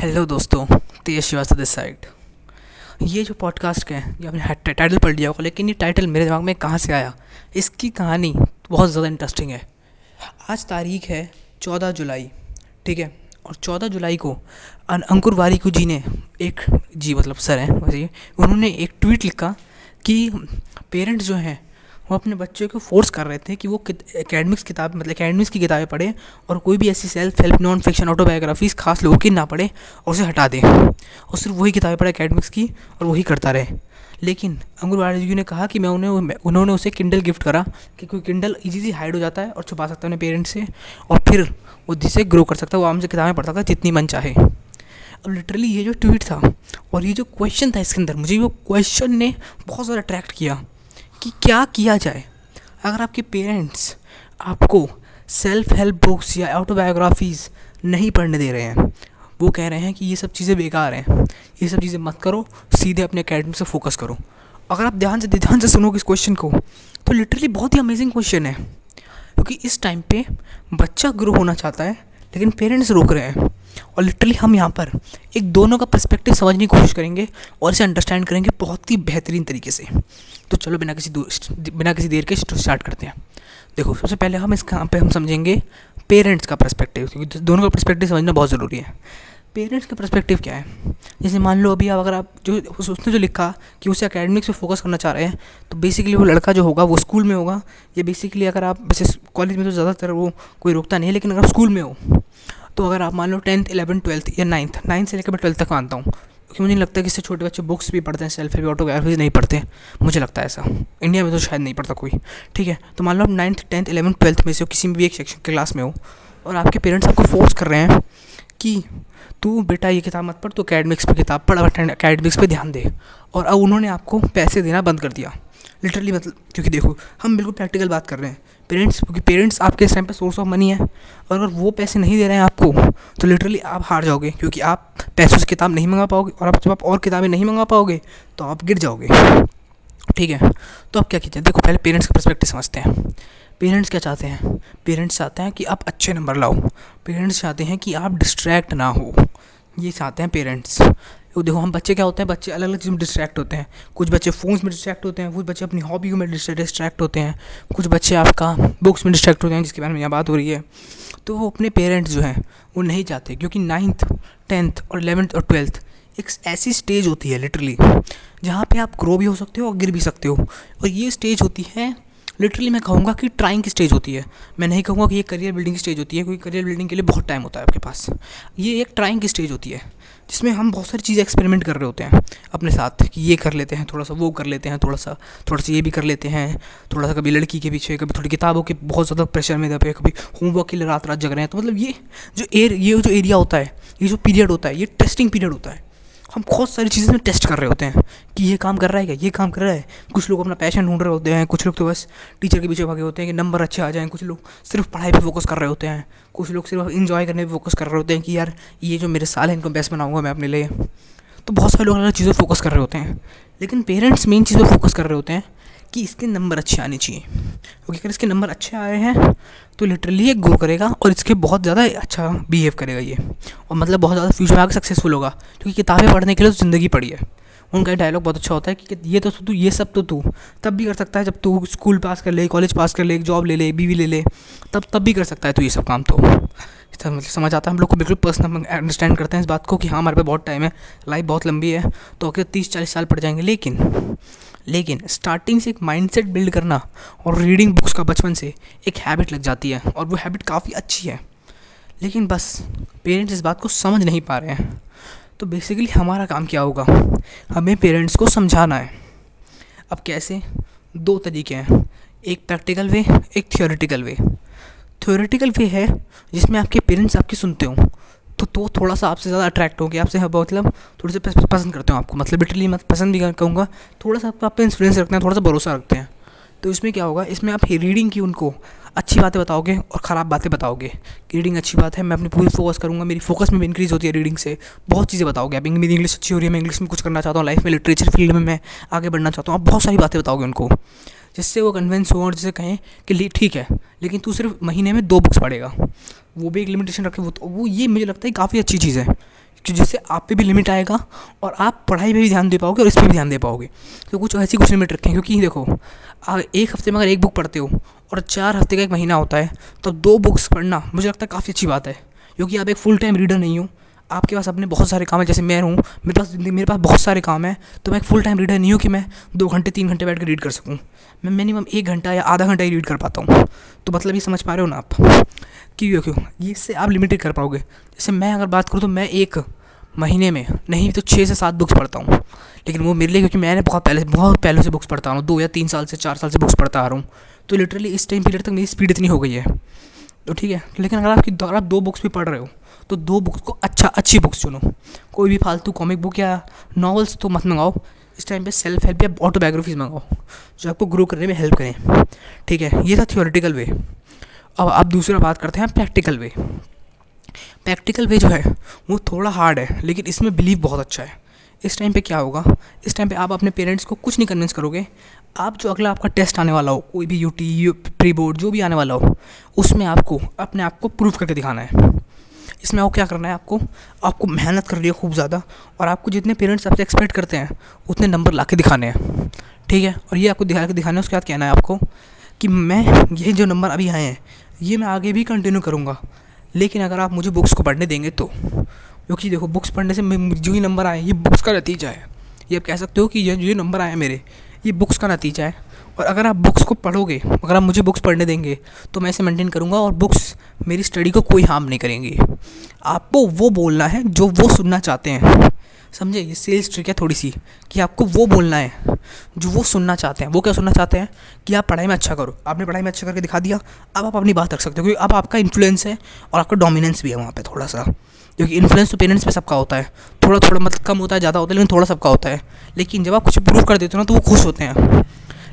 Hello दोस्तों तेज Srivastava this side ये जो पॉडकास्ट है, ये आपने टाइटल पढ़ लिया होगा, लेकिन ये टाइटल मेरे दिमाग में कहाँ से आया? इसकी कहानी बहुत ज़्यादा इंटरेस्टिंग है। आज तारीख है चौदह जुलाई, ठीक है? और चौदह जुलाई को अंकुर वारिकू जी ने एक जी मतलब सर हैं, वैसे उन्होंने एक ट्वीट लिखा कि पेरेंट्स जो हैं वो अपने बच्चों को फोर्स कर रहे थे कि वो एकेडमिक्स किताब मतलब एकेडमिक्स की किताबें पढ़ें और कोई भी ऐसी self help non fiction autobiographies खास लोगों की ना पढ़े और उसे हटा दें। और सिर्फ़ वही किताबें पढ़े एकेडमिक्स की और वही करता रहे। लेकिन अंगुरवाड़ी जी ने कहा कि मैं उन्हें, उन्होंने उसे किंडल गिफ्ट करा कि कोई किंडल इजीली हाइड हो जाता है और छुपा सकता है अपने पेरेंट्स से और फिर वो जिसे ग्रो कर सकता है वो आराम से किताबें पढ़ सकता है जितनी मन चाहे। अब लिटरली ये जो ट्वीट था और ये जो क्वेश्चन था इसके अंदर, मुझे वो क्वेश्चन ने बहुत ज़्यादा अट्रैक्ट किया। कि क्या किया जाए? अगर आपके पेरेंट्स आपको सेल्फ हेल्प बुक्स या ऑटोबायोग्राफीज़ नहीं पढ़ने दे रहे हैं, वो कह रहे हैं कि ये सब चीज़ें बेकार हैं। ये सब चीज़ें मत करो, सीधे अपने अकेडमिक से फोकस करो। अगर आप ध्यान से ध्यान से सुनोगे इस क्वेश्चन को तो लिटरली बहुत ही अमेजिंग क्वेश्चन है। क्योंकि इस टाइम पे बच्चा ग्रो होना चाहता है, लेकिन पेरेंट्स रोक रहे हैं। और लिटरली हम यहाँ पर एक दोनों का पर्सपेक्टिव समझने की कोशिश करेंगे और इसे अंडरस्टैंड करेंगे बहुत ही बेहतरीन तरीके से। तो चलो बिना किसी बिना किसी देर के स्टार्ट करते हैं। देखो, सबसे पहले हम इस यहाँ पे हम समझेंगे पेरेंट्स का पर्सपेक्टिव क्योंकि दोनों का पर्सपेक्टिव समझना बहुत ज़रूरी है। पेरेंट्स का पर्सपेक्टिव क्या है? जैसे मान लो अभी अगर आप जो उसने जो लिखा कि उसे अकेडमिक्स पे फोकस करना चाह रहे हैं तो बेसिकली वो लड़का जो होगा, वो स्कूल में होगा। या बेसिकली अगर आप, वैसे कॉलेज में तो ज़्यादातर वो कोई रोकता नहीं है, लेकिन अगर स्कूल में हो तो अगर आप मान लो टेंथ इलेवन ट्वेल्थ या नाइन्थ नाइन्थ से लेकर मैं ट्वेल्थ तक मानता हूँ क्योंकि मुझे नहीं लगता कि इससे छोटे बच्चे बुक्स भी पढ़ते हैं सेल्फ हेल्प ऑटोग्राफीज नहीं पढ़ते। मुझे लगता है ऐसा। इंडिया में तो शायद नहीं पढ़ता कोई। ठीक है तो मान लो आप नाइन्थ टेंथ इलेवंथ ट्वेल्थ में से हो, किसी भी एक सेक्शन के क्लास में हो, और आपके पेरेंट्स आपको फोर्स कर रहे हैं कि तू बेटा ये किताब मत पढ़, तू अकेडमिक्स पर किताब पढ़ अकेडमिक्स पर ध्यान दे। और अब उन्होंने आपको पैसे देना बंद कर दिया। लिटरली मतलब क्योंकि देखो, हम बिल्कुल प्रैक्टिकल बात कर रहे हैं। पेरेंट्स क्योंकि पेरेंट्स आपके इस टाइम पे सोर्स ऑफ़ मनी है। और अगर वो पैसे नहीं दे रहे हैं आपको तो लिटरली आप हार जाओगे, क्योंकि आप पैसों से किताब नहीं मंगा पाओगे। और आप जब आप और किताबें नहीं मंगा पाओगे तो आप गिर जाओगे। ठीक है? तो आप क्या कीजिए? देखो, पहले पेरेंट्स का पर्सपेक्टिव समझते हैं। पेरेंट्स क्या चाहते हैं? पेरेंट्स चाहते हैं कि आप अच्छे नंबर लाओ। पेरेंट्स चाहते हैं कि आप डिस्ट्रैक्ट ना हो। ये चाहते हैं पेरेंट्स। तो देखो, हम बच्चे क्या होते हैं? बच्चे अलग अलग चीज़ में डिस्ट्रैक्ट होते हैं। कुछ बच्चे फ़ोन्स में डिस्ट्रैक्ट होते हैं, कुछ बच्चे अपनी हॉबी में डिस्ट्रैक्ट होते हैं। कुछ बच्चे आपका बुक्स में डिस्ट्रैक्ट होते हैं, जिसके बारे में यहाँ बात हो रही है। तो वो अपने पेरेंट्स जो हैं, वो नहीं चाहते, क्योंकि नाइन्थ टेंथ और इलेवेंथ और ट्वेल्थ एक ऐसी स्टेज होती है लिटरली जहाँ पे आप ग्रो भी हो सकते हो और गिर भी सकते हो। और ये स्टेज होती है लिटरली मैं कहूँगा कि ट्राइंग की स्टेज होती है। मैं नहीं कहूँगा कि ये करियर बिल्डिंग स्टेज होती है, क्योंकि करियर बिल्डिंग के लिए बहुत टाइम होता है आपके पास। ये एक ट्राइंग की स्टेज होती है, जिसमें हम बहुत सारी चीज़ें एक्सपेरिमेंट कर रहे होते हैं अपने साथ, कि ये कर लेते हैं, थोड़ा सा वो कर लेते हैं, थोड़ा सा थोड़ा सा ये भी कर लेते हैं, थोड़ा सा कभी लड़की के पीछे, कभी थोड़ी किताबों के बहुत ज़्यादा प्रेशर में पे कभी होमवर्क के लिए रात रात जग रहे हैं तो मतलब ये जो एर ये जो एरिया होता है, ये जो पीरियड होता है, ये टेस्टिंग पीरियड होता है। हम बहुत सारी चीज़ें में टेस्ट कर रहे होते हैं कि ये काम कर रहा है क्या? ये काम कर रहा है। कुछ लोग अपना पैशन ढूंढ रहे होते हैं, कुछ लोग तो बस टीचर के पीछे भागे होते हैं कि नंबर अच्छे आ जाएँ। कुछ लोग सिर्फ़ पढ़ाई पर फोकस कर रहे होते हैं। कुछ लोग सिर्फ़ इन्जॉय करने पर फोकस कर रहे होते हैं कि यार, ये जो मेरे साल है, इनको बेस्ट बनाऊँगा मैं अपने लिए। तो बहुत सारे लोग अलग चीज़ों पर फोकस कर रहे होते हैं। लेकिन पेरेंट्स मेन चीज़ पर फोकस कर रहे होते हैं कि इसके नंबर अच्छे आने चाहिए। क्योंकि अगर इसके नंबर अच्छे आए हैं तो लिटरली ये ग्रो करेगा और इसके बहुत ज़्यादा अच्छा बिहेव करेगा ये। और मतलब बहुत ज़्यादा फ्यूचर में आगे सक्सेसफुल होगा, क्योंकि किताबें पढ़ने के लिए तो ज़िंदगी पड़ी है। उनका डायलॉग बहुत अच्छा होता है कि, ये तो तू, ये सब तो तू। तब भी कर सकता है जब तू स्कूल पास कर ले कॉलेज पास कर ले एक जॉब ले ले बीवी ले ले, तब तब भी कर सकता है तू ये सब काम तो। मतलब समझ आता है, हम लोग को बिल्कुल पर्सनल अंडरस्टैंड करते हैं इस बात को कि हाँ हमारे पास बहुत टाइम है लाइफ बहुत लंबी है तो अगर तीस चालीस साल पड़ जाएँगे, लेकिन लेकिन स्टार्टिंग से एक माइंडसेट बिल्ड करना और रीडिंग बुक्स का बचपन से एक हैबिट लग जाती है और वो हैबिट काफ़ी अच्छी है। लेकिन बस पेरेंट्स इस बात को समझ नहीं पा रहे हैं। तो बेसिकली हमारा काम क्या होगा? हमें पेरेंट्स को समझाना है। अब कैसे? दो तरीके हैं। एक प्रैक्टिकल वे एक थियोरेटिकल वे थियोरेटिकल वे है जिसमें आपके पेरेंट्स आपकी सुनते हो। तो तो थोड़ा सा आपसे ज़्यादा अट्रैक्ट हो गया आपसे मतलब थोड़े से पसंद करते हो आपको। मतलब लिटरली मैं पसंद भी कहूँगा थोड़ा सा आप पे इंफ्लुएंस रखते हैं, थोड़ा सा भरोसा रखते हैं। तो इसमें क्या होगा? इसमें आप रीडिंग की उनको अच्छी बातें बताओगे और ख़राब बातें बताओगे। रीडिंग अच्छी बात है, मैं अपनी पूरी फोकस करूँगा, मेरी फोकस में भी इंक्रीज़ होती है रीडिंग से। बहुत चीज़ें बताओगे आप, मेरी इंग्लिश अच्छी हो रही है, मैं इंग्लिश में कुछ करना चाहता हूँ लाइफ में लिटरेचर फ़ील्ड में मैं आगे बढ़ना चाहता हूँ, आप बहुत सारी बातें बताओगे उनको। जिससे वो कन्विंस हो और जिसे कहें कि ठीक है, लेकिन तू सिर्फ़ महीने में दो बुक्स पढ़ेगा। वो भी एक लिमिटेशन रखे, वो तो वो ये मुझे लगता है काफ़ी अच्छी चीज़ है। कि जिससे आप पे भी लिमिट आएगा और आप पढ़ाई पे भी ध्यान दे पाओगे और इस पर भी ध्यान दे पाओगे। तो कुछ ऐसी कुछ लिमिट रखें, क्योंकि देखो एक हफ़्ते में अगर एक बुक पढ़ते हो और चार हफ़्ते का एक महीना होता है तो दो बुक्स पढ़ना मुझे लगता है काफ़ी अच्छी बात है, क्योंकि आप एक फुल टाइम रीडर नहीं हो। आपके पास अपने बहुत सारे काम है, जैसे मैं हूँ मेरे पास मेरे पास बहुत सारे काम है तो मैं एक फुल टाइम रीडर नहीं हूँ कि मैं दो घंटे, तीन घंटे बैठ कर रीड कर सकूँ। मैं मिनिमम एक घंटा या आधा घंटा ही रीड कर पाता हूँ। तो मतलब ये समझ पा रहे हो ना आप? क्यों क्यों? ये इससे आप लिमिटेड कर पाओगे। जैसे मैं अगर बात करूँ तो मैं एक महीने में नहीं तो छः से सात बुक्स पढ़ता हूँ। लेकिन वो मेरे लिए, क्योंकि मैंने बहुत पहले बहुत पहले से बुक्स पढ़ता हूँ, दो या तीन साल से, चार साल से बुक्स पढ़ता आ रहा हूँ। तो लिटरली इस टाइम पीरियड तक मेरी स्पीड इतनी हो गई है। तो ठीक है, लेकिन अगर आपकी आप दो बुक्स भी पढ़ रहे हो तो दो बुक्स को अच्छा अच्छी बुक्स चुनो। कोई भी फालतू कॉमिक बुक या नॉवल्स तो मत मंगाओ। इस टाइम पे सेल्फ हेल्प या ऑटोबायोग्राफीज मंगाओ, जो आपको ग्रो करने में हेल्प करें। ठीक है, ये था थियोरेटिकल वे अब आप दूसरा बात करते हैं प्रैक्टिकल वे प्रैक्टिकल वे जो है, वो थोड़ा हार्ड है, लेकिन इसमें बिलीव बहुत अच्छा है। इस टाइम पे क्या होगा? इस टाइम पे आप अपने पेरेंट्स को कुछ नहीं कन्विंस करोगे। आप जो अगला आपका टेस्ट आने वाला हो, कोई भी यू टी प्री बोर्ड जो भी आने वाला हो, उसमें आपको, अपने आप को प्रूव करके दिखाना है। इसमें आपको क्या करना है आपको? आपको मेहनत करनी है खूब ज़्यादा और आपको जितने पेरेंट्स आपसे एक्सपेक्ट करते हैं, उतने नंबर ला के दिखाने हैं। ठीक है? और ये आपको दिखा के दिखाना है, उसके बाद कहना है आपको कि मैं, ये जो नंबर अभी आए हैं, ये मैं आगे भी कंटिन्यू करूँगा। लेकिन अगर आप मुझे बुक्स को पढ़ने देंगे तो क्योंकि देखो बुक्स पढ़ने से जो ही नंबर आए ये बुक्स का नतीजा है। ये आप कह सकते हो कि ये, जो नंबर आए मेरे, ये बुक्स का नतीजा है। और अगर आप बुक्स को पढ़ोगे, अगर आप मुझे बुक्स पढ़ने देंगे तो मैं इसे मेंटेन करूँगा और बुक्स मेरी स्टडी को कोई हार्म नहीं करेंगी। आपको वो बोलना है जो वो सुनना चाहते हैं। समझे? ये सेल्स ट्रिक है थोड़ी सी कि आपको वो बोलना है जो वो सुनना चाहते हैं। वो क्या सुनना चाहते हैं? कि आप पढ़ाई में अच्छा करो। आपने पढ़ाई में अच्छा करके दिखा दिया, अब आप अपनी बात रख सकते हो क्योंकि अब आपका इन्फ्लुएंस है और आपका डोमिनेंस भी है वहाँ पे थोड़ा सा क्योंकि इन्फ्लुएंस तो पेरेंट्स पे सबका होता है। थोड़ा थोड़ा मतलब कम होता है, ज़्यादा होता है, लेकिन थोड़ा सबका होता है। लेकिन जब आप कुछ प्रूव कर देते हो ना तो वो खुश होते हैं।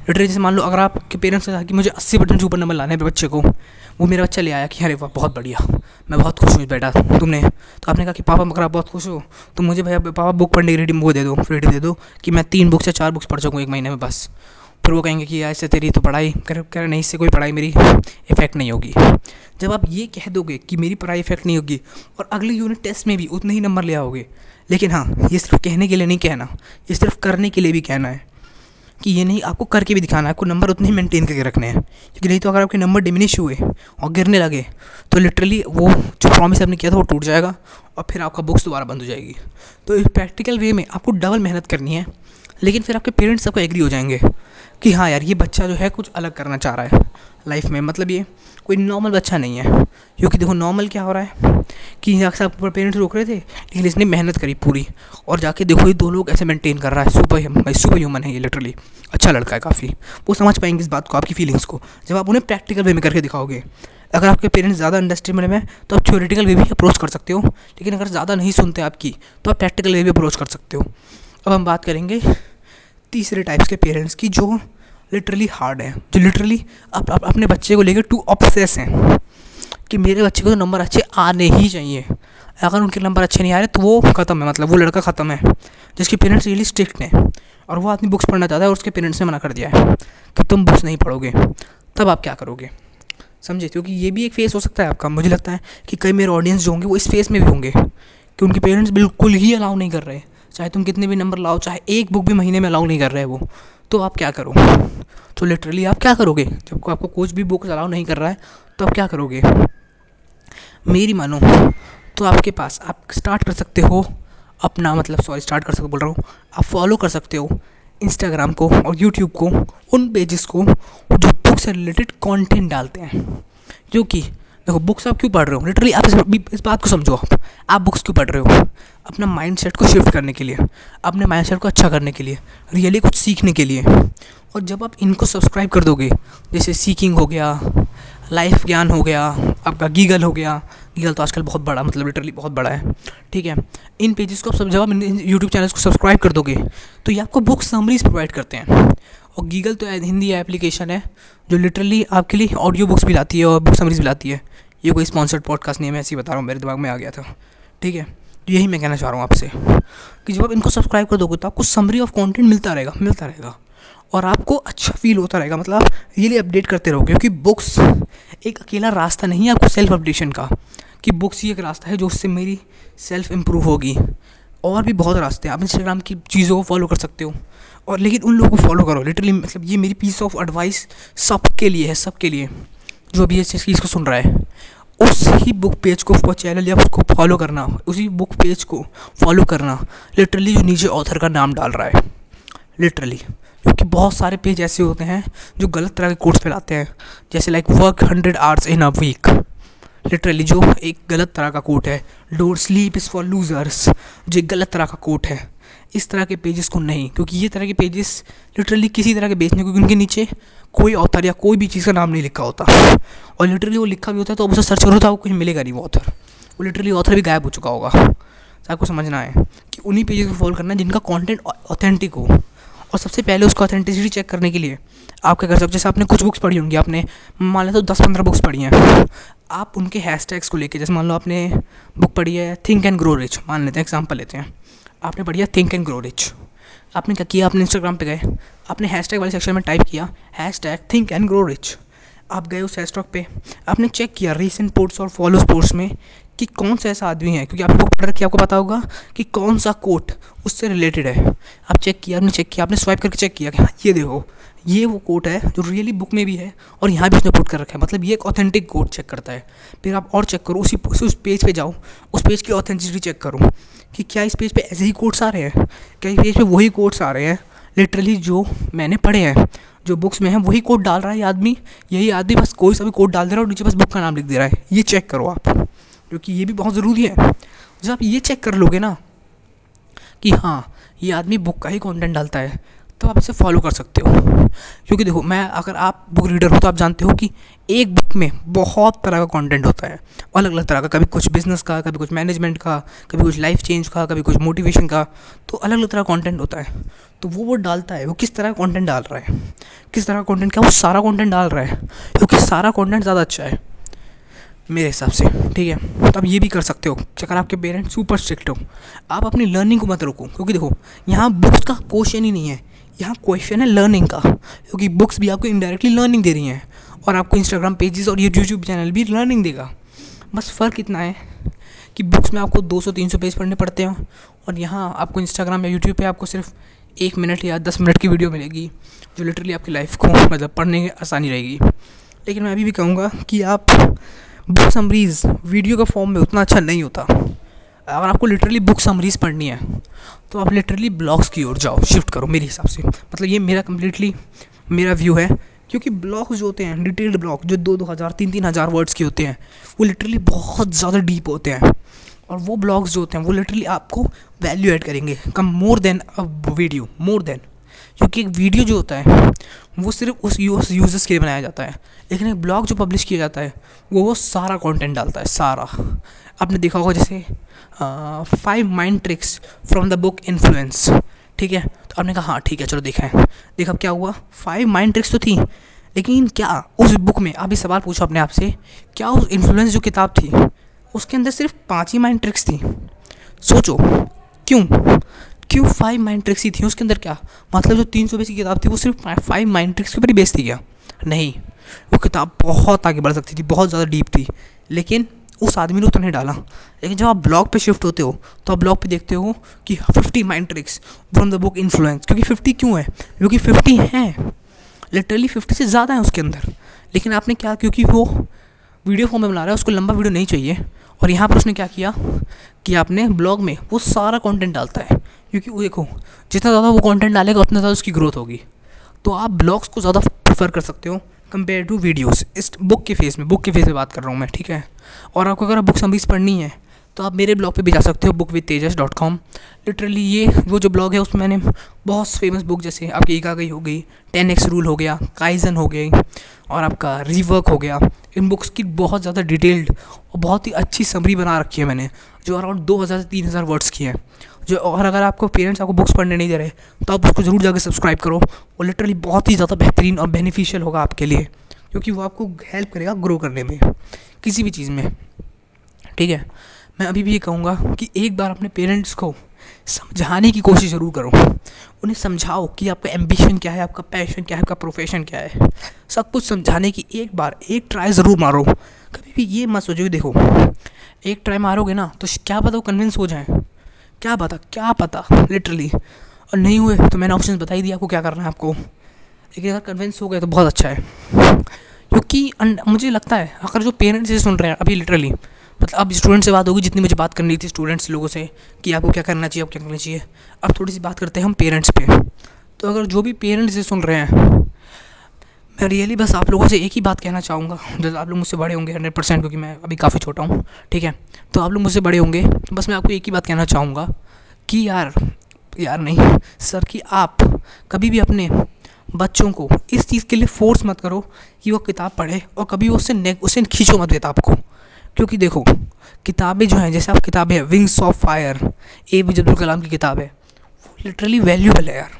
लिटरली जैसे मान लो अगर आपके पेरेंट्स ने कहा कि मुझे अस्सी परसेंट से ऊपर नंबर लाने पे बच्चे को, वो मेरा बच्चा ले आया कि अरे वाह, बहुत बढ़िया, मैं बहुत खुश हूँ बेटा, तुमने। तो आपने कहा कि, पापा अगर आप बहुत खुश हो। तो मुझे भैया, पापा बुक पढ़ने की रेडी वो दे दो रेडी दे दो कि मैं तीन बुक्स या चार बुक्स पढ़ सकूँ एक महीने में बस। फिर वो कहेंगे कि, यार ऐसे तेरी तो पढ़ाई कर कर नहीं, इससे कोई पढ़ाई मेरी इफ़ेक्ट नहीं होगी। जब आप ये कह दोगे कि मेरी पढ़ाई इफ़ेक्ट नहीं होगी और अगले यूनिट टेस्ट में भी उतने ही नंबर ले आओगे, लेकिन हाँ ये सिर्फ़ कहने के लिए नहीं कहना, ये सिर्फ़ करने के लिए भी कहना है। कि ये नहीं, आपको करके भी दिखाना है, आपको नंबर उतने ही मेंटेन करके रखने हैं। क्योंकि नहीं तो अगर आपके नंबर डिमिनिश हुए और गिरने लगे तो लिटरली वो जो प्रॉमिस आपने किया था वो टूट जाएगा। और फिर आपका बुक्स दोबारा बंद हो जाएगी। तो इस प्रैक्टिकल वे में आपको डबल मेहनत करनी है, लेकिन फिर आपके पेरेंट्स सबको एग्री हो जाएँगे कि हाँ यार, ये बच्चा जो है कुछ अलग करना चाह रहा है लाइफ में। मतलब ये कोई नॉर्मल बच्चा नहीं है, क्योंकि देखो नॉर्मल क्या हो रहा है कि अक्सर पेरेंट्स रोक रहे थे, लेकिन इसने मेहनत करी पूरी। और जाके देखो ये दो लोग ऐसे मेंटेन कर रहा है सुपर भाई सुपर ह्यूमन है ये लिटरली अच्छा लड़का है काफ़ी। वो समझ पाएँगे इस बात को, आपकी फीलिंग्स को। जब आप उन्हें प्रैक्टिकल वे में करके दिखाओगे अगर आपके पेरेंट्स ज़्यादा इंडस्ट्री में हैं तो आप थ्योरेटिकल वे भी अप्रोच कर सकते हो, लेकिन अगर ज़्यादा नहीं सुनते आपकी तो आप प्रैक्टिकल वे भी अप्रोच कर सकते हो। अब हम बात करेंगे तीसरे टाइप्स के पेरेंट्स की, जो लिटरली हार्ड है, जो लिटरली अपने बच्चे को लेकर टू ऑप्सेस हैं, कि मेरे बच्चे को तो नंबर अच्छे आने ही चाहिए। अगर उनके नंबर अच्छे नहीं आ रहे तो वो ख़त्म है मतलब वो लड़का ख़त्म है, जिसके पेरेंट्स रियली स्ट्रिक्ट हैं, और वो आदमी बुक्स पढ़ना चाहता है, और उसके पेरेंट्स ने मना कर दिया है, कि तुम बुक्स नहीं पढ़ोगे, तब आप क्या करोगे? समझे? क्योंकि ये भी एक फेस हो सकता है आपका। मुझे लगता है कि कई मेरे ऑडियंस जो होंगे, वो इस फेस में भी होंगे। कि उनके पेरेंट्स बिल्कुल ही अलाउ नहीं कर रहे। चाहे तुम कितने भी नंबर लाओ, चाहे एक बुक भी महीने में अलाउ नहीं कर रहे वो। तो आप क्या करो? तो लिटरली आप क्या करोगे? जब आपको कुछ भी बुक अलाउ नहीं कर रहा है तो आप क्या करोगे? मेरी मानो तो आपके पास आप स्टार्ट कर सकते हो, अपना मतलब सॉरी स्टार्ट कर सकते बोल रहा हूँ, आप फॉलो कर सकते हो। इंस्टाग्राम को और यूट्यूब को उन पेजेस को जो बुक से रिलेटेड कंटेंट डालते हैं। जो कि देखो बुक्स आप क्यों पढ़ रहे हो? लिटरली आप इस, इस बात को समझो आप। आप बुक्स क्यों पढ़ रहे हो? अपना माइंड सेट को शिफ्ट करने के लिए अपने माइंड सेट को अच्छा करने के लिए रियली कुछ सीखने के लिए। और जब आप इनको सब्सक्राइब कर दोगे जैसे सीकिंग हो गया लाइफ ज्ञान हो गया आपका गीगल हो गया गीगल तो आजकल बहुत बड़ा मतलब लिटरली बहुत बड़ा है। ठीक है? इन पेजेस को सब, जब आप यूट्यूब चैनल को सब्सक्राइब कर दोगे तो ये आपको बुक समरीज प्रोवाइड करते हैं। और गीगल तो हिंदी एप्लीकेशन है, जो लिटरली आपके लिए ऑडियो बुक्स भी लाती है और बुक समरीज भी लाती है। ये कोई स्पॉन्सर्ड पॉडकास्ट नहीं है, मैं ऐसे ही बता रहा हूँ, मेरे दिमाग में आ गया था। ठीक है? तो यही मैं कहना चाह रहा हूँ आपसे, कि जब आप इनको सब्सक्राइब कर दोगे तो आपको समरी ऑफ़ कंटेंट मिलता रहेगा मिलता रहेगा। और आपको अच्छा फील होता रहेगा मतलब आप रियली अपडेट करते रहोगे, क्योंकि बुक्स एक अकेला रास्ता नहीं है आपको सेल्फ अपडेशन का। कि बुक्स ही एक रास्ता है जो उससे मेरी सेल्फ इम्प्रूव होगी। और भी बहुत रास्ते हैं। आप इंस्टाग्राम की चीज़ों को फॉलो कर सकते हो। और लेकिन उन लोगों को फॉलो करो। लिटरली मतलब ये मेरी पीस ऑफ़ एडवाइस सबके लिए है, सबके लिए। जो भी इस चीज़ को सुन रहा है। उस ही बुक पेज को चैनल या उसको फॉलो करना। उसी बुक पेज को फॉलो करना। लिटरली जो नीचे ऑथर का नाम डाल रहा है। लिटरली क्योंकि बहुत सारे पेज ऐसे होते हैं, जो गलत तरह के कोर्स फैलाते हैं। जैसे like work hundred hours in a week literally जो एक गलत तरह का कोट है door sleep is for losers जो एक गलत तरह का कोट है, इस तरह के पेजेस को नहीं, क्योंकि ये तरह के पेजेस लिटरली किसी तरह के बेचने क्योंकि उनके नीचे कोई ऑथर या कोई भी चीज़ का नाम नहीं लिखा होता। और लिटरली वो लिखा भी होता है तो उसे सर्च करो तो आपको कुछ मिलेगा नहीं वो ऑथर वो लिटरली ऑथर भी गायब हो चुका होगा। तो आपको समझना है कि उन्हीं पेजेस को फॉलो करना है जिनका कॉन्टेंट ऑथेंटिक हो। और सबसे पहले उसको ऑथेंटिसिटी चेक करने के लिए आप क्या कर सकते हो जैसे आपने कुछ बुक्स पढ़ी होंगी, आपने, मान लें तो दस पंद्रह बुक्स पढ़ी हैं, आप उनके हैशटैग्स को लेके, जैसे मान लो आपने बुक पढ़ी है थिंक एंड ग्रो रिच मान लेते हैं एग्ज़ाम्पल लेते हैं, आपने पढ़ी है थिंक एंड ग्रो रिच आपने क्या किया, आपने इंस्टाग्राम पे गए, आपने हैशटैग वाले सेक्शन में टाइप किया hash tag think and grow rich आप गए उस हैश हैशटैग पे, आपने चेक किया रिसेंट पोर्ट्स और फॉलो पोर्ट्स में कि कौन सा ऐसा आदमी है? क्योंकि आपने बुक पढ़ रखी आपको पता होगा कि कौन सा कोट उससे रिलेटेड है। आप चेक किया, आपने चेक किया, आपने स्वाइप करके चेक किया कि हाँ ये देखो, ये वो कोट है जो रियली बुक में भी है और यहाँ भी उसने पुट कर रखा है। मतलब ये एक ऑथेंटिक कोट चेक करता है। फिर आप और चेक करो, उसी, उस पेज पे जाओ, उस पेज की ऑथेंटिसिटी चेक करो कि क्या इस पेज पे ऐसे ही कोट्स आ रहे हैं? क्या इस पेज पे वही कोट्स आ रहे हैं? लिटरली जो मैंने पढ़े हैं, जो बुक्स में है, वही कोड डाल रहा है ये आदमी। यही आदमी बस कोई सा भी कोड डाल दे रहा है और नीचे बस बुक का नाम लिख दे रहा है। ये चेक करो आप। क्योंकि ये भी बहुत ज़रूरी है। जब आप ये चेक कर लोगे ना कि हाँ ये आदमी बुक का ही कंटेंट डालता है तो आप इसे फॉलो कर सकते हो। क्योंकि देखो, मैं अगर आप बुक रीडर हो तो आप जानते हो कि एक बुक में बहुत तरह का कंटेंट होता है। अलग अलग तरह का, कभी कुछ बिज़नेस का, कभी कुछ मैनेजमेंट का, कभी कुछ लाइफ चेंज का, कभी कुछ मोटिवेशन का तो अलग अलग तरह का कंटेंट होता है। तो वो वो डालता है, वो किस तरह का कंटेंट डाल रहा है? किस तरह का कंटेंट क्या, वो सारा कंटेंट डाल रहा है। क्योंकि सारा कंटेंट ज़्यादा अच्छा है। मेरे हिसाब से, ठीक है? तो आप ये भी कर सकते हो अगर आपके पेरेंट्स सुपर स्ट्रिक्ट हो। आप अपनी लर्निंग को मत रोको, क्योंकि देखो, यहाँ बुक्स का क्वेश्चन ही नहीं है। यहाँ क्वेश्चन है लर्निंग का, क्योंकि बुक्स भी आपको इनडायरेक्टली लर्निंग दे रही हैं, और आपको इंस्टाग्राम पेजेस और यूट्यूब चैनल भी लर्निंग देगा। बस फ़र्क इतना है कि बुक्स में आपको 200-300 पेज पढ़ने पड़ते हैं, और यहाँ आपको इंस्टाग्राम या यूट्यूब पे आपको सिर्फ़ एक मिनट या दस मिनट की वीडियो मिलेगी, जो लिटरली आपकी लाइफ को मतलब पढ़ने में आसानी रहेगी। लेकिन मैं अभी भी कहूँगा कि आप बुक समरीज वीडियो के फॉर्म में उतना अच्छा नहीं होता। अगर आपको लिटरली बुक समरीज पढ़नी है तो आप लिटरली ब्लॉग्स की ओर जाओ शिफ्ट करो मेरे हिसाब से। मतलब ये मेरा कम्प्लीटली मेरा व्यू है, क्योंकि ब्लॉग्स जो होते हैं डिटेल्ड ब्लॉग, जो दो दो हज़ार, तीन तीन हज़ार वर्ड्स के होते हैं, वो लिटरली बहुत ज़्यादा डीप होते हैं। और वो ब्लॉग्स जो होते हैं, वो लिटरली आपको वैल्यू ऐड करेंगे, कम more than a video more than क्योंकि एक वीडियो जो होता है, वो सिर्फ़ उस यूज़र्स के लिए बनाया जाता है। लेकिन एक ब्लॉग जो पब्लिश किया जाता है, वो वो सारा कंटेंट डालता है, सारा। आपने देखा होगा जैसे five mind tricks from the book influence ठीक है? तो आपने कहा हाँ ठीक है, चलो देखा है। देखा क्या हुआ? फाइव माइंड ट्रिक्स तो थी, लेकिन क्या उस बुक में अभी सवाल पूछो अपने आप से, क्या उस इन्फ्लुएंस जो किताब थी, उसके अंदर सिर्फ़ पाँच ही माइंड ट्रिक्स थी? सोचो, क्यों? क्यों फाइव माइंड ट्रिक्स ही थी? उसके अंदर क्या? मतलब जो तीन सौ पेज की किताब थी, वो सिर्फ़ फाइव माइंड ट्रिक्स के ऊपर ही बेस थी क्या? नहीं। वो किताब बहुत आगे बढ़ सकती थी, बहुत ज़्यादा डीप थी। लेकिन उस आदमी ने उतना नहीं डाला। लेकिन जब आप ब्लॉग पे शिफ्ट होते हो तो आप ब्लॉग पे देखते हो कि fifty mind tricks from the book influence क्योंकि फिफ्टी क्यों है? क्योंकि फिफ्टी हैं। लिटरली फिफ्टी से ज़्यादा है उसके अंदर। लेकिन आपने क्या, क्योंकि वो वीडियो फॉर्म में बना रहा है, उसको लंबा वीडियो नहीं चाहिए। और यहाँ पर उसने क्या किया कि आपने ब्लॉग में वो सारा कंटेंट डालता है। क्योंकि वो देखो, जितना ज़्यादा वो कंटेंट डालेगा, उतना ज़्यादा उसकी ग्रोथ होगी। तो आप ब्लॉग्स को ज़्यादा प्रेफर कर सकते हो कंपेयर टू वीडियोस इस बुक के फेस में बुक के फेस में बात कर रहा हूँ मैं, ठीक है? और आपको अगर बुक समरीज पढ़नी है तो आप मेरे ब्लॉग पे भी जा सकते हो book with Tejas dot com literally ये, वो जो ब्लॉग है, उसमें मैंने बहुत फ़ेमस बुक जैसे आपकी एक आ गई हो गई टेन एक्स रूल हो गया काइजन हो गई और आपका रीवर्क हो गया। इन बुक्स की बहुत ज़्यादा डिटेल्ड और बहुत ही अच्छी समरी बना रखी है मैंने, जो अराउंड दो हज़ार से तीन हज़ार वर्ड्स की है। जो और अगर आपको पेरेंट्स आपको बुक्स पढ़ने नहीं दे रहे तो आप उसको ज़रूर जाकर सब्सक्राइब करो। वो लिटरली बहुत ही ज़्यादा बेहतरीन और बेनिफिशियल होगा आपके लिए, क्योंकि वो आपको हेल्प करेगा ग्रो करने में, किसी भी चीज़ में। ठीक है? मैं अभी भी ये कहूँगा कि एक बार अपने पेरेंट्स को समझाने की कोशिश ज़रूर करो। उन्हें समझाओ कि आपका एम्बिशन क्या है, आपका पैशन क्या है, आपका प्रोफेशन क्या है। सब कुछ समझाने की एक बार, एक ट्राई ज़रूर मारो। कभी भी ये मत सोचो देखो, एक ट्राई मारोगे ना तो क्या पता वो कन्विंस हो जाए। क्या पता क्या पता लिटरली और नहीं हुए तो मैंने ऑप्शन बता ही दिया आपको क्या करना है आपको। लेकिन अगर कन्विंस हो गए तो बहुत अच्छा है। क्योंकि मुझे लगता है, अगर जो पेरेंट्स ये सुन रहे हैं, अभी लिटरली मतलब अब स्टूडेंट से बात होगी, जितनी मुझे बात करनी थी स्टूडेंट्स लोगों से, कि आपको क्या करना चाहिए, आपको क्या करना चाहिए। अब थोड़ी सी बात करते हैं हम पेरेंट्स पे। तो अगर जो भी पेरेंट्स ये सुन रहे हैं, मैं रियली बस आप लोगों से एक ही बात कहना चाहूँगा। जैसे आप लोग मुझसे बड़े होंगे हंड्रेड परसेंट क्योंकि मैं अभी काफ़ी छोटा हूँ, ठीक है? तो आप लोग मुझसे बड़े होंगे, बस मैं आपको एक ही बात कहना चाहूँगा, कि यार यार नहीं, सर, कि आप कभी भी अपने बच्चों को इस चीज़ के लिए फोर्स मत करो कि वो किताब पढ़े, और कभी उससे उसे खींचो मत किताब को। क्योंकि देखो, किताबें जो हैं, जैसे आप किताबें हैं wings of fire A P J Abdul Kalam की किताब है, वो लिटरली वैल्यूबल है यार।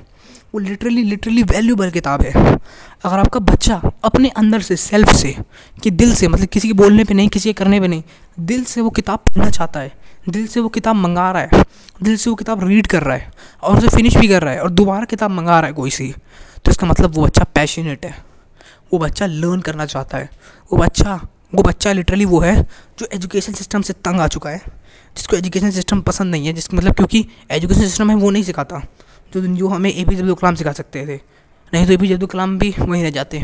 वो लिटरली लिटरली वैल्यूबल किताब है। अगर आपका बच्चा अपने अंदर से सेल्फ से, कि दिल से मतलब किसी के बोलने पे नहीं, किसी के करने पे नहीं, दिल से वो किताब पढ़ना चाहता है, दिल से वो किताब मंगा रहा है, दिल से वो किताब रीड कर रहा है, और उसे फिनिश भी कर रहा है, और दोबारा किताब मंगा रहा है कोई सी तो इसका मतलब वो बच्चा पैशनेट है। वो बच्चा लर्न करना चाहता है। वो बच्चा वो बच्चा लिटरली वो है जो एजुकेशन सिस्टम से तंग आ चुका है, जिसको एजुकेशन सिस्टम पसंद नहीं है जिसको मतलब क्योंकि एजुकेशन सिस्टम है वो नहीं सिखाता, जो जो हमें ए पी जे कलाम सिखा सकते थे। नहीं तो ए पी जे कलाम भी वहीं रह जाते।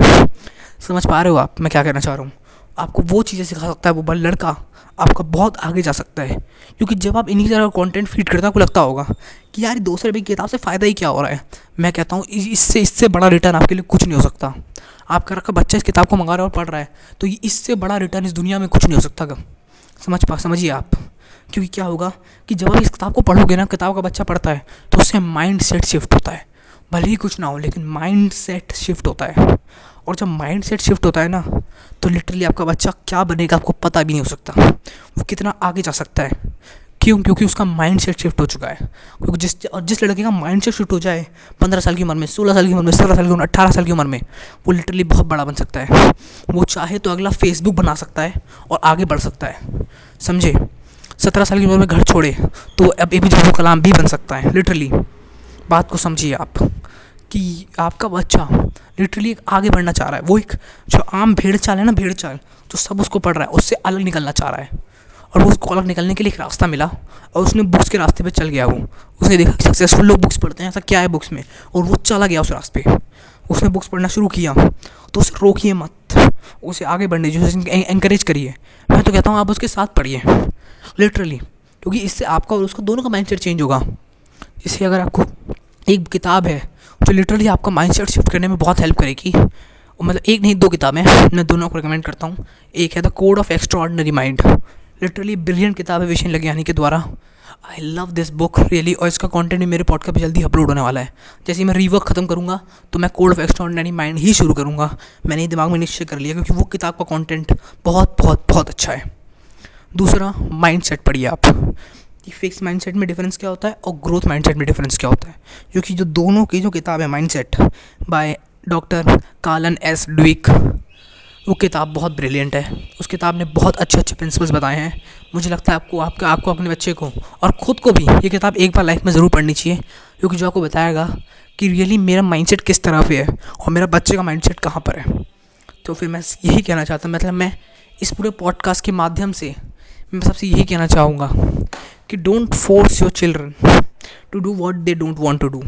समझ पा रहे हो आप मैं क्या कहना चाह रहा हूँ? आपको वो चीज़ें सिखा सकता है, वो बल लड़का आपका बहुत आगे जा सकता है। क्योंकि जब आप इन्हीं तरह का कंटेंट फ़ीड करते हैं, आपको लगता होगा कि यार दूसरे भी किताब से फ़ायदा ही क्या हो रहा है? मैं कहता हूँ इससे इससे बड़ा रिटर्न आपके लिए कुछ नहीं हो सकता। आपका रखा बच्चा इस किताब को मंगा रहा है और पढ़ रहा है तो इससे बड़ा रिटर्न इस दुनिया में कुछ नहीं हो सकता समझ पा, समझिए आप? क्योंकि क्या होगा कि जब आप इस किताब को पढ़ोगे ना, किताब का बच्चा पढ़ता है तो उससे माइंड सेट शिफ्ट होता है। भले ही कुछ ना हो, लेकिन माइंड सेट शिफ्ट होता है। और जब माइंड सेट शिफ्ट होता है ना तो लिटरली आपका बच्चा क्या बनेगा आपको पता भी नहीं हो सकता। वो कितना आगे जा सकता है। क्यों? क्योंकि उसका माइंड सेट शिफ्ट हो चुका है। क्योंकि जिस, और जिस लड़के का माइंड सेट शिफ्ट हो जाए, पंद्रह साल की उम्र में, सोलह साल की उम्र में, सत्रह साल की उम्र अट्ठारह साल की उम्र में, वो लिटरली बहुत बड़ा बन सकता है। वो चाहे तो अगला फेसबुक बना सकता है और आगे बढ़ सकता है। समझे? सत्रह साल की उम्र में घर छोड़े तो अब ए पी कलाम भी बन सकता है लिटरली बात को समझिए आप। कि आपका बच्चा लिटरली आगे बढ़ना चाह रहा है। वो एक जो आम भेड़ चाल है ना, भेड़ चाल, जो सब उसको पढ़ रहा है, उससे अलग निकलना चाह रहा है। और वो उसको अलग निकलने के लिए एक रास्ता मिला और उसने बुक्स के रास्ते पे चल गया वो। उसने देखा कि सक्सेसफुल लोग बुक्स पढ़ते हैं, ऐसा क्या है बुक्स में? और वो चला गया उस रास्ते। पे उसने बुक्स पढ़ना शुरू किया। तो उसे रोकिए मत। उसे आगे बढ़ने जो इंकरेज करिए। मैं तो कहता हूँ, आप उसके साथ पढ़िए। लिटरली क्योंकि इससे आपका और उसका दोनों का माइंड चेंज होगा। इससे अगर आपको एक किताब है जो लिटरली आपका माइंड सेट शिफ्ट करने में बहुत हेल्प करेगी। मतलब एक नहीं, दो किताबें मैं दोनों को रिकमेंड करता हूँ। एक है the code of extra ordinary mind literally brilliant किताब है विषय लगियानी के द्वारा। I love this book really और इसका कंटेंट भी मेरे पॉडकास्ट पे जल्दी अपलोड होने वाला है। जैसे मैं रीवर्क खत्म करूँगा तो मैं कोड ऑफ़ एक्स्ट्रा माइंड ही शुरू करूँगा। मैंने दिमाग में निश्चय कर लिया, क्योंकि वो किताब का कंटेंट बहुत बहुत बहुत अच्छा है। दूसरा माइंड सेट पढ़िए आप। कि फिक्स माइंडसेट में डिफरेंस क्या होता है और ग्रोथ माइंडसेट में डिफरेंस क्या होता है? क्योंकि जो दोनों की जो किताब है mindset by doctor Carol S Dweck वो किताब बहुत ब्रिलियंट है। उस किताब ने बहुत अच्छे अच्छे प्रिंसिपल्स बताए हैं। मुझे लगता है आपको, आपका, आपको अपने बच्चे को और ख़ुद को भी ये किताब एक बार लाइफ में ज़रूर पढ़नी चाहिए। क्योंकि जो आपको बताएगा कि रियली मेरा माइंडसेट किस तरह पे है और मेरा बच्चे का माइंडसेट कहाँ पर है। तो फिर मैं यही कहना चाहता हूँ मतलब मैं इस पूरे पॉडकास्ट के माध्यम से मैं सबसे यही कहना चाहूँगा कि don't force your children to do what they don't want to do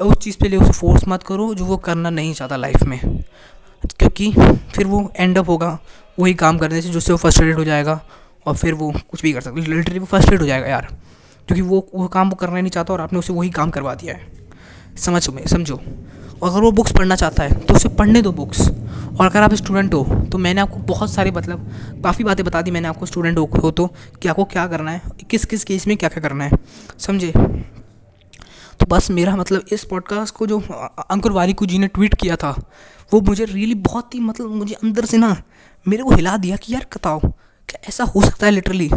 उस चीज़ पे लिए उसे फोर्स मत करो जो वो करना नहीं चाहता लाइफ में। क्योंकि फिर वो एंड अप होगा, वही काम करने से जिससे वो फर्स्ट्रेटेड हो जाएगा और फिर वो कुछ भी कर सकता लिटरली वो फर्स्ट्रेट हो जाएगा यार। क्योंकि वो वो काम वो करना नहीं चाहता और आपने उसे वही काम करवा दिया है। समझ में समझो। अगर वो बुक्स पढ़ना चाहता है तो उसे पढ़ने दो बुक्स और अगर आप स्टूडेंट हो तो मैंने आपको बहुत सारे मतलब काफ़ी बातें बता दी मैंने आपको स्टूडेंट हो तो कि आपको क्या करना है, किस किस केस में क्या क्या करना है। समझे? तो बस मेरा मतलब इस पॉडकास्ट को जो अंकुर वारिकू जी ने ट्वीट किया था, वो मुझे रियली बहुत ही मतलब मुझे अंदर से ना मेरे को हिला दिया कि यार बताओ क्या ऐसा हो सकता है लिटरली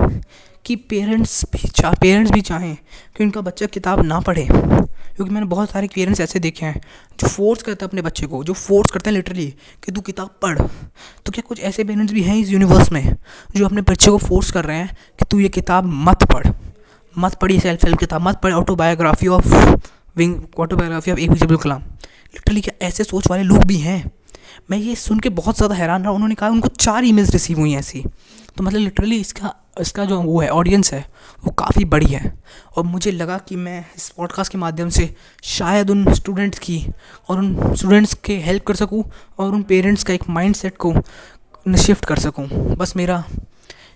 कि पेरेंट्स भी चाह पेरेंट्स भी चाहें कि उनका बच्चा किताब ना पढ़े। क्योंकि मैंने बहुत सारे पेरेंट्स ऐसे देखे हैं, जो फोर्स करते हैं अपने बच्चे को, जो फोर्स करते हैं लिटरली कि तू किताब पढ़। तो क्या कुछ ऐसे पेरेंट्स भी हैं इस यूनिवर्स में, जो अपने बच्चे को फोर्स कर रहे हैं कि तू ये किताब मत पढ़। मत पढ़ी सेल्फ हेल्प किताब, मत पढ़ autobiography of wing autobiography of A P J Abdul Kalam literally क्या ऐसे सोच वाले लोग भी हैं? मैं ये सुन के बहुत ज़्यादा हैरान रहा, उन्होंने कहा, उनको चार ईमेल्स रिसीव हुई हैं ऐसी। तो मतलब लिटरली इसका इसका जो वो है ऑडियंस है, वो काफ़ी बड़ी है। और मुझे लगा कि मैं इस पॉडकास्ट के माध्यम से शायद उन स्टूडेंट्स की और उन स्टूडेंट्स के हेल्प कर सकूँ और उन पेरेंट्स का एक माइंड सेट को शिफ्ट कर सकूँ। बस मेरा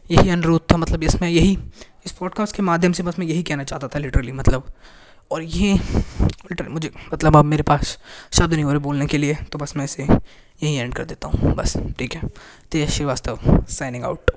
यही अनुरोध था मतलब इसमें यही, इस पॉडकास्ट के माध्यम से बस मैं यही कहना चाहता था लिटरली मतलब। और ये मुझे मतलब अब मेरे पास शब्द नहीं हो रहे बोलने के लिए तो बस मैं इसे यहीं एंड कर देता हूँ, बस, ठीक है? तेज श्रीवास्तव साइनिंग आउट